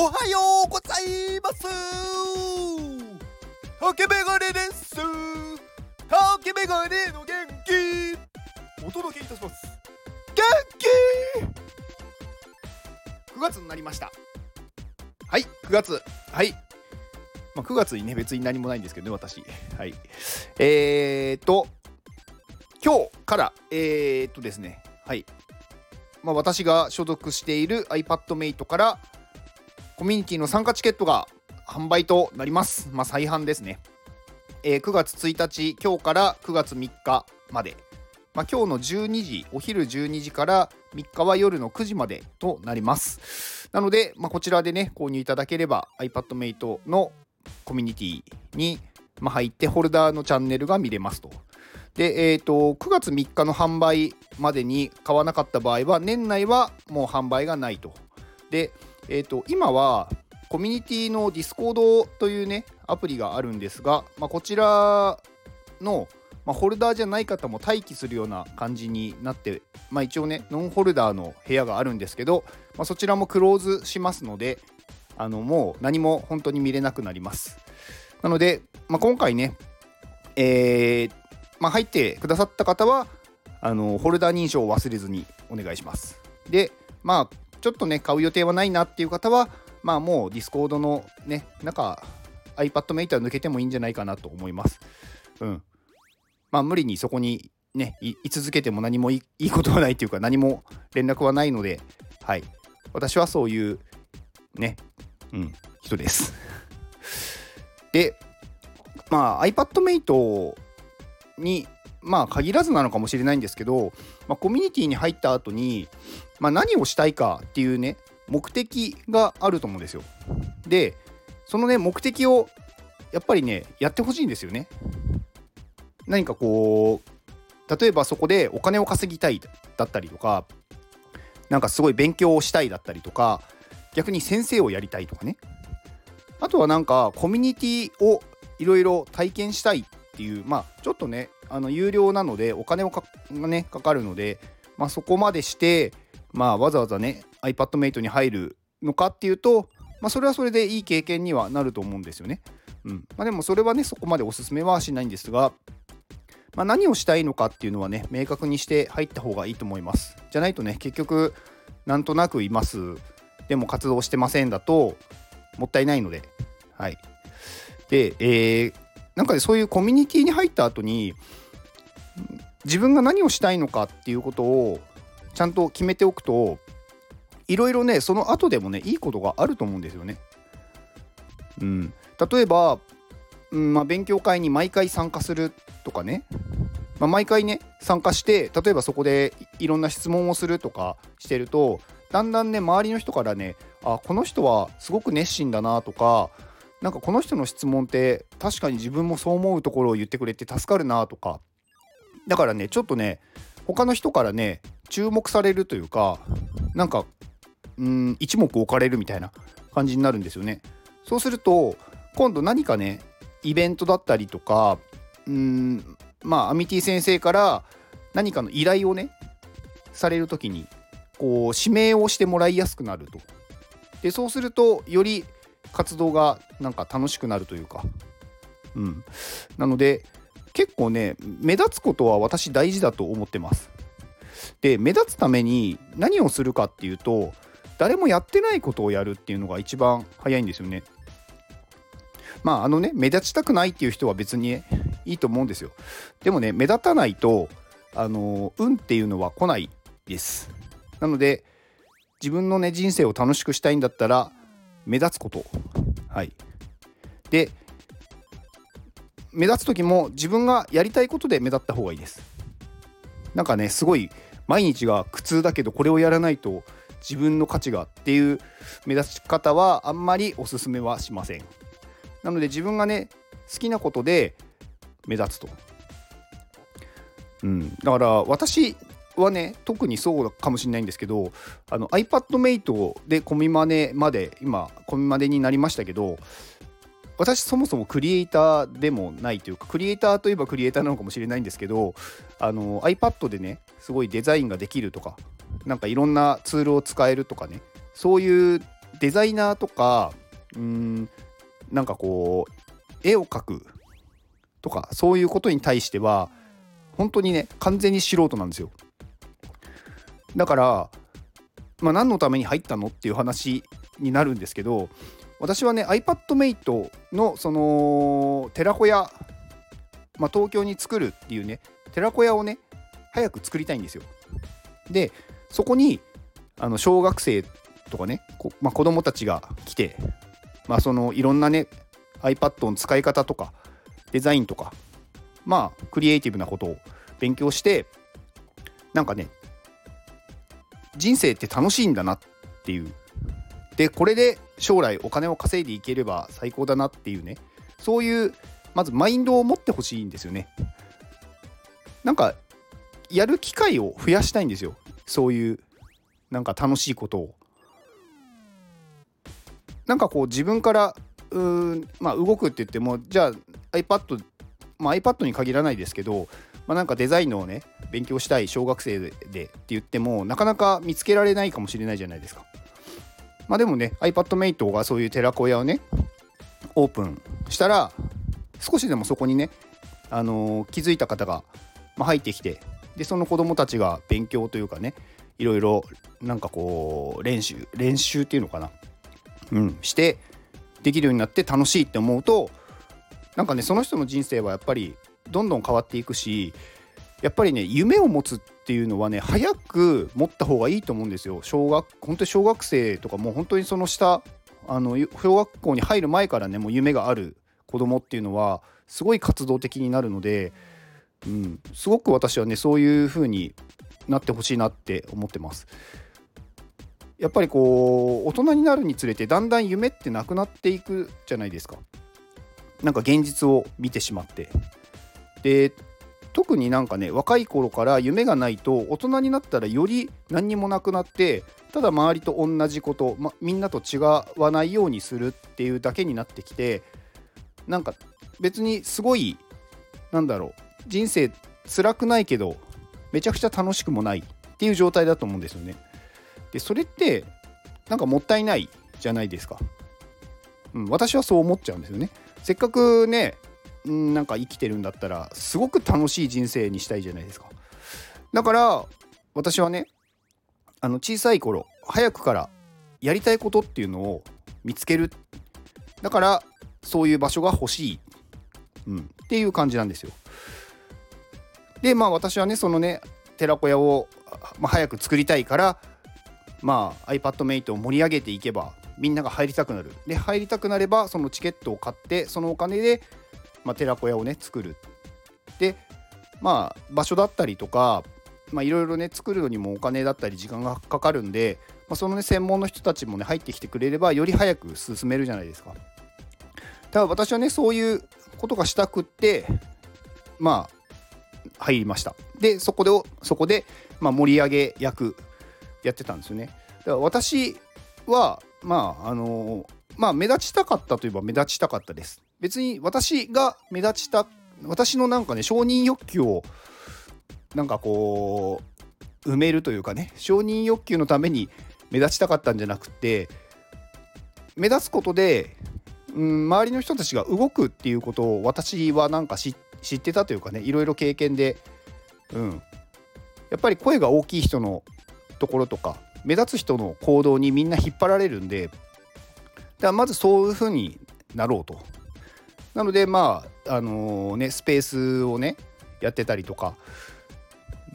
おはようございます。竹メガネです。竹メガネの元気。お届けいたします。元気。9月になりました。はい9月。はい。まあ、9月にね別に何もないんですけどね私。はい。えーと今日からえーとですね。はい。まあ、私が所属している iPadMate からコミュニティの参加チケットが販売となります。まあ、再販ですね。えー、9月1日、今日から9月3日まで。まあ、今日の12時、お昼12時から3日は夜の9時までとなります。なので、まあ、こちらでね、購入いただければ iPadMate のコミュニティに、入ってホルダーのチャンネルが見れますと。で、えーと、9月3日の販売までに買わなかった場合は、年内はもう販売がないと。で、えーと、今はコミュニティのディスコードというねアプリがあるんですが、まあ、こちらの、まあ、ホルダーじゃない方も待機するような感じになって、まあ、一応ねノンホルダーの部屋があるんですけど、まあ、そちらもクローズしますのであのもう何も本当に見れなくなります。なので、まあ、今回ねえー、まあ、入ってくださった方はあのホルダー認証を忘れずにお願いします。でまあちょっとね、買う予定はないなっていう方は、まあもう Discord のね、なんか iPadMate は抜けてもいいんじゃないかなと思います。うん。まあ無理にそこにね、居続けても何もいいことはないっていうか、何も連絡はないので、はい。私はそういうね、うん、人です。で、まあ iPadMate にまあ限らずなのかもしれないんですけど、まあ、コミュニティに入った後に、まあ、何をしたいかっていうね目的があると思うんですよ。でそのね目的をやっぱりねやってほしいんですよね。何かこう例えばそこでお金を稼ぎたいだったりとかなんかすごい勉強をしたいだったりとか逆に先生をやりたいとかねあとはなんかコミュニティをいろいろ体験したいっていうまあちょっとねあの有料なのでお金をか,、ね、かかるので、まあ、そこまでして、まあ、わざわざね iPadMate に入るのかっていうと、まあ、それはそれでいい経験にはなると思うんですよね。うんまあ、でもそれはねそこまでおすすめはしないんですが、まあ、何をしたいのかっていうのはね明確にして入った方がいいと思います。じゃないとね結局なんとなくいますでも活動してませんだともったいないので。はい、で、えー、なんか、そういうコミュニティに入った後に自分が何をしたいのかっていうことをちゃんと決めておくといろいろねその後でもねいいことがあると思うんですよね。うん、例えば、うんまあ、勉強会に毎回参加するとかね、まあ、毎回ね参加して例えばそこでいろんな質問をするとかしてるとだんだんね周りの人からねあこの人はすごく熱心だなとかなんかこの人の質問って確かに自分もそう思うところを言ってくれて助かるなとか。だからねちょっとね他の人からね注目されるというかなんかうん一目置かれるみたいな感じになるんですよね。そうすると今度何かねイベントだったりとかうんまあアミティ先生から何かの依頼をねされる時にこう指名をしてもらいやすくなると。でそうするとより活動がなんか楽しくなるというか、うん、なので結構ね目立つことは私大事だと思ってます。で目立つために何をするかっていうと誰もやってないことをやるっていうのが一番早いんですよね。まああのね目立ちたくないっていう人は別に、いいと思うんですよ。でもね目立たないとあの運っていうのは来ないです。なので自分のね人生を楽しくしたいんだったら目立つこと。はい。で、目立つ時も自分がやりたいことで目立った方がいいです。なんかね、すごい毎日が苦痛だけどこれをやらないと自分の価値がっていう目立ち方はあんまりおすすめはしません。なので自分がね、好きなことで目立つと。うん、だから私はね特にそうかもしれないんですけどあの iPadMate でコミマネまで今コミマネになりましたけど私そもそもクリエイターでもないというかクリエイターといえばクリエイターなのかもしれないんですけどあの iPad でねすごいデザインができるとかなんかいろんなツールを使えるとかねそういうデザイナーとかうんなんかこう絵を描くとかそういうことに対しては本当にね完全に素人なんですよ。だからまあ何のために入ったのっていう話になるんですけど私はね iPadMate のその寺子屋、まあ、東京に作るっていうね寺子屋をね早く作りたいんですよ。でそこにあの小学生とかねこ、まあ、子供たちが来て、まあ、そのいろんなね iPad の使い方とかデザインとかまあクリエイティブなことを勉強してなんかね人生って楽しいんだなっていう。でこれで将来お金を稼いでいければ最高だなっていうね。そういうまずマインドを持ってほしいんですよね。なんかやる機会を増やしたいんですよ。そういうなんか楽しいことを。なんかこう自分からうんまあ動くって言ってもじゃあ iPad まあ iPad に限らないですけどまあ、なんかデザインのね勉強したい小学生でって言ってもなかなか見つけられないかもしれないじゃないですか。まあでもね iPadMate がそういう寺子屋をねオープンしたら少しでもそこにね、あのー、気づいた方が、入ってきてでその子どもたちが勉強というかねいろいろなんかこう練習練習っていうのかなうんしてできるようになって楽しいって思うとなんかねその人の人生はやっぱりどんどん変わっていくしやっぱりね夢を持つっていうのはね早く持った方がいいと思うんですよ小学本当に小学生とかもう本当にその下あの小学校に入る前からねもう夢がある子供っていうのはすごい活動的になるので、うん、すごく私はねそういう風になってほしいなって思ってます。やっぱりこう大人になるにつれてだんだん夢ってなくなっていくじゃないですか。なんか現実を見てしまってで特になんかね若い頃から夢がないと大人になったらより何にもなくなってただ周りと同じこと、ま、みんなと違わないようにするっていうだけになってきてなんか別にすごいなんだろう人生辛くないけどめちゃくちゃ楽しくもないっていう状態だと思うんですよね。でそれってなんかもったいないじゃないですか。うん、私はそう思っちゃうんですよね。せっかくねなんか生きてるんだったらすごく楽しい人生にしたいじゃないですか。だから私はねあの小さい頃早くからやりたいことっていうのを見つける。だからそういう場所が欲しい、うん、っていう感じなんですよ。でまあ私はねそのね寺子屋を、まあ、早く作りたいからまあ iPadMate を盛り上げていけばみんなが入りたくなる。で入りたくなればそのチケットを買ってそのお金でまあ、寺子屋をね作るでまあ場所だったりとかいろいろね作るのにもお金だったり時間がかかるんで、まあ、そのね専門の人たちもね入ってきてくれればより早く進めるじゃないですか。ただ私はねそういうことがしたくってまあ入りました。でそこでそこで、まあ、盛り上げ役やってたんですよね。だから私はまああのまあ目立ちたかったといえば目立ちたかったです。別に私が目立ちた私のなんかね承認欲求をなんかこう埋めるというかね承認欲求のために目立ちたかったんじゃなくて目立つことで、うん、周りの人たちが動くっていうことを私はなんか知ってたというかねいろいろ経験で、うん、やっぱり声が大きい人のところとか目立つ人の行動にみんな引っ張られるんでだからまずそういうふうになろうと。なのでまああのー、ねスペースをねやってたりとか。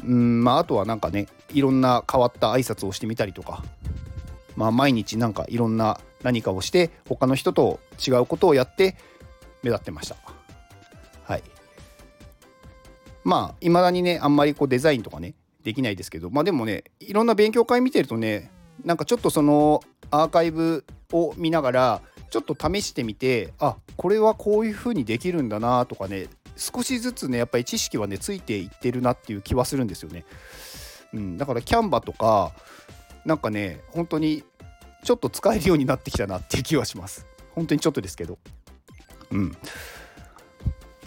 うんまああとはなんかねいろんな変わった挨拶をしてみたりとか。まあ毎日なんかいろんな何かをして他の人と違うことをやって目立ってました。はい。まあいまだにねあんまりこうデザインとかねできないですけど。まあでもねいろんな勉強会見てるとねなんかちょっとそのアーカイブを見ながらちょっと試してみてあこれはこういう風にできるんだなとかね少しずつねやっぱり知識はねついていってるなっていう気はするんですよね。うん、だからキャンバとかなんかね本当にちょっと使えるようになってきたなっていう気はします。本当にちょっとですけど。うん。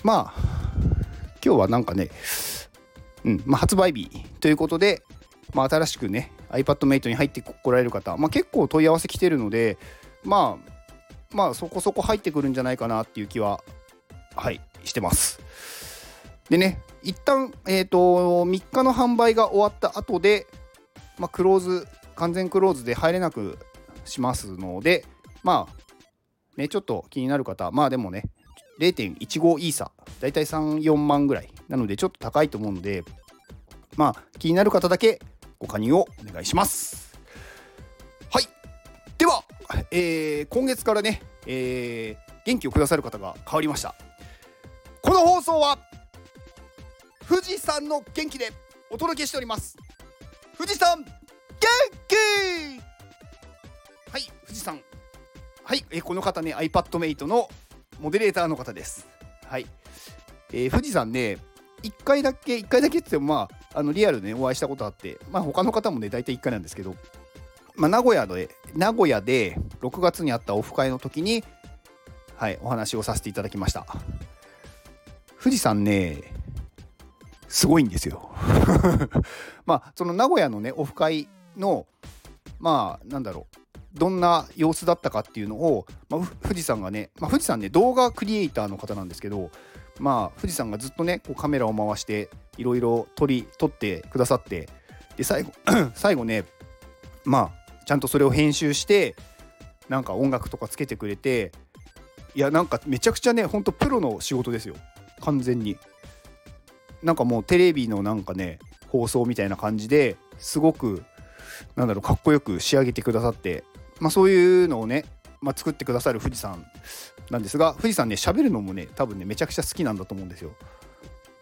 まあ今日はなんかね、うんまあ、発売日ということで、まあ、新しくね iPadMate に入ってこられる方、まあ、結構問い合わせ来てるのでまあまあそこそこ入ってくるんじゃないかなっていう気ははいしてます。でね一旦えっ、ー、と3日の販売が終わった後でまあクローズ完全クローズで入れなくしますのでまあねちょっと気になる方まあでもね0.15イーサだいたい34万ぐらいなのでちょっと高いと思うのでまあ気になる方だけご加入をお願いします、えー、今月からね、えー、元気をくださる方が変わりました。この放送は富士山の元気でお届けしております。富士山元気!はい富士山はい、えー、この方ね iPadMate のモデレーターの方です。はい、えー、富士山ね1回だけ1回だけって言ってもまああのリアルで、ね、お会いしたことあってまあ他の方もね大体1回なんですけどまあ名古屋で名古屋で6月にあったオフ会の時にはいお話をさせていただきました。富士山ねすごいんですよ。まあその名古屋のねオフ会のまあなんだろうどんな様子だったかっていうのを、まあ、富士山がね、まあ、富士山ね動画クリエイターの方なんですけどまあ富士山がずっとねこうカメラを回していろいろ撮り撮ってくださってで最後 最後ねまあちゃんとそれを編集してなんか音楽とかつけてくれていやなんかめちゃくちゃねほんとプロの仕事ですよ完全になんかもうテレビのなんかね放送みたいな感じですごくなんだろうかっこよく仕上げてくださってまあ、そういうのをね、まあ、作ってくださる富士山なんですが富士山ね喋るのもね多分ねめちゃくちゃ好きなんだと思うんですよ。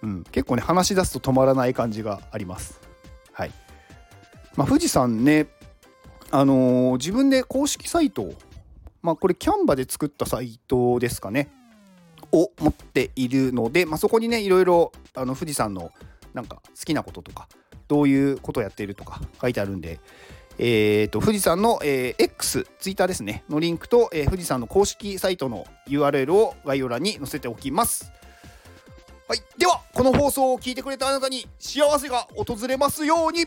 うん、結構ね話し出すと止まらない感じがあります。はい。まあ、富士山ねあのー、自分で公式サイトまあこれキャンバで作ったサイトですかね。を持っているので、まあ、そこにねいろいろあの富士山のなんか好きなこととかどういうことをやっているとか書いてあるんで、えーと、富士山の、えー、X、ツイッターですね、のリンクと、えー、富士山の公式サイトの URL を概要欄に載せておきます。はい、では、この放送を聞いてくれたあなたに幸せが訪れますように。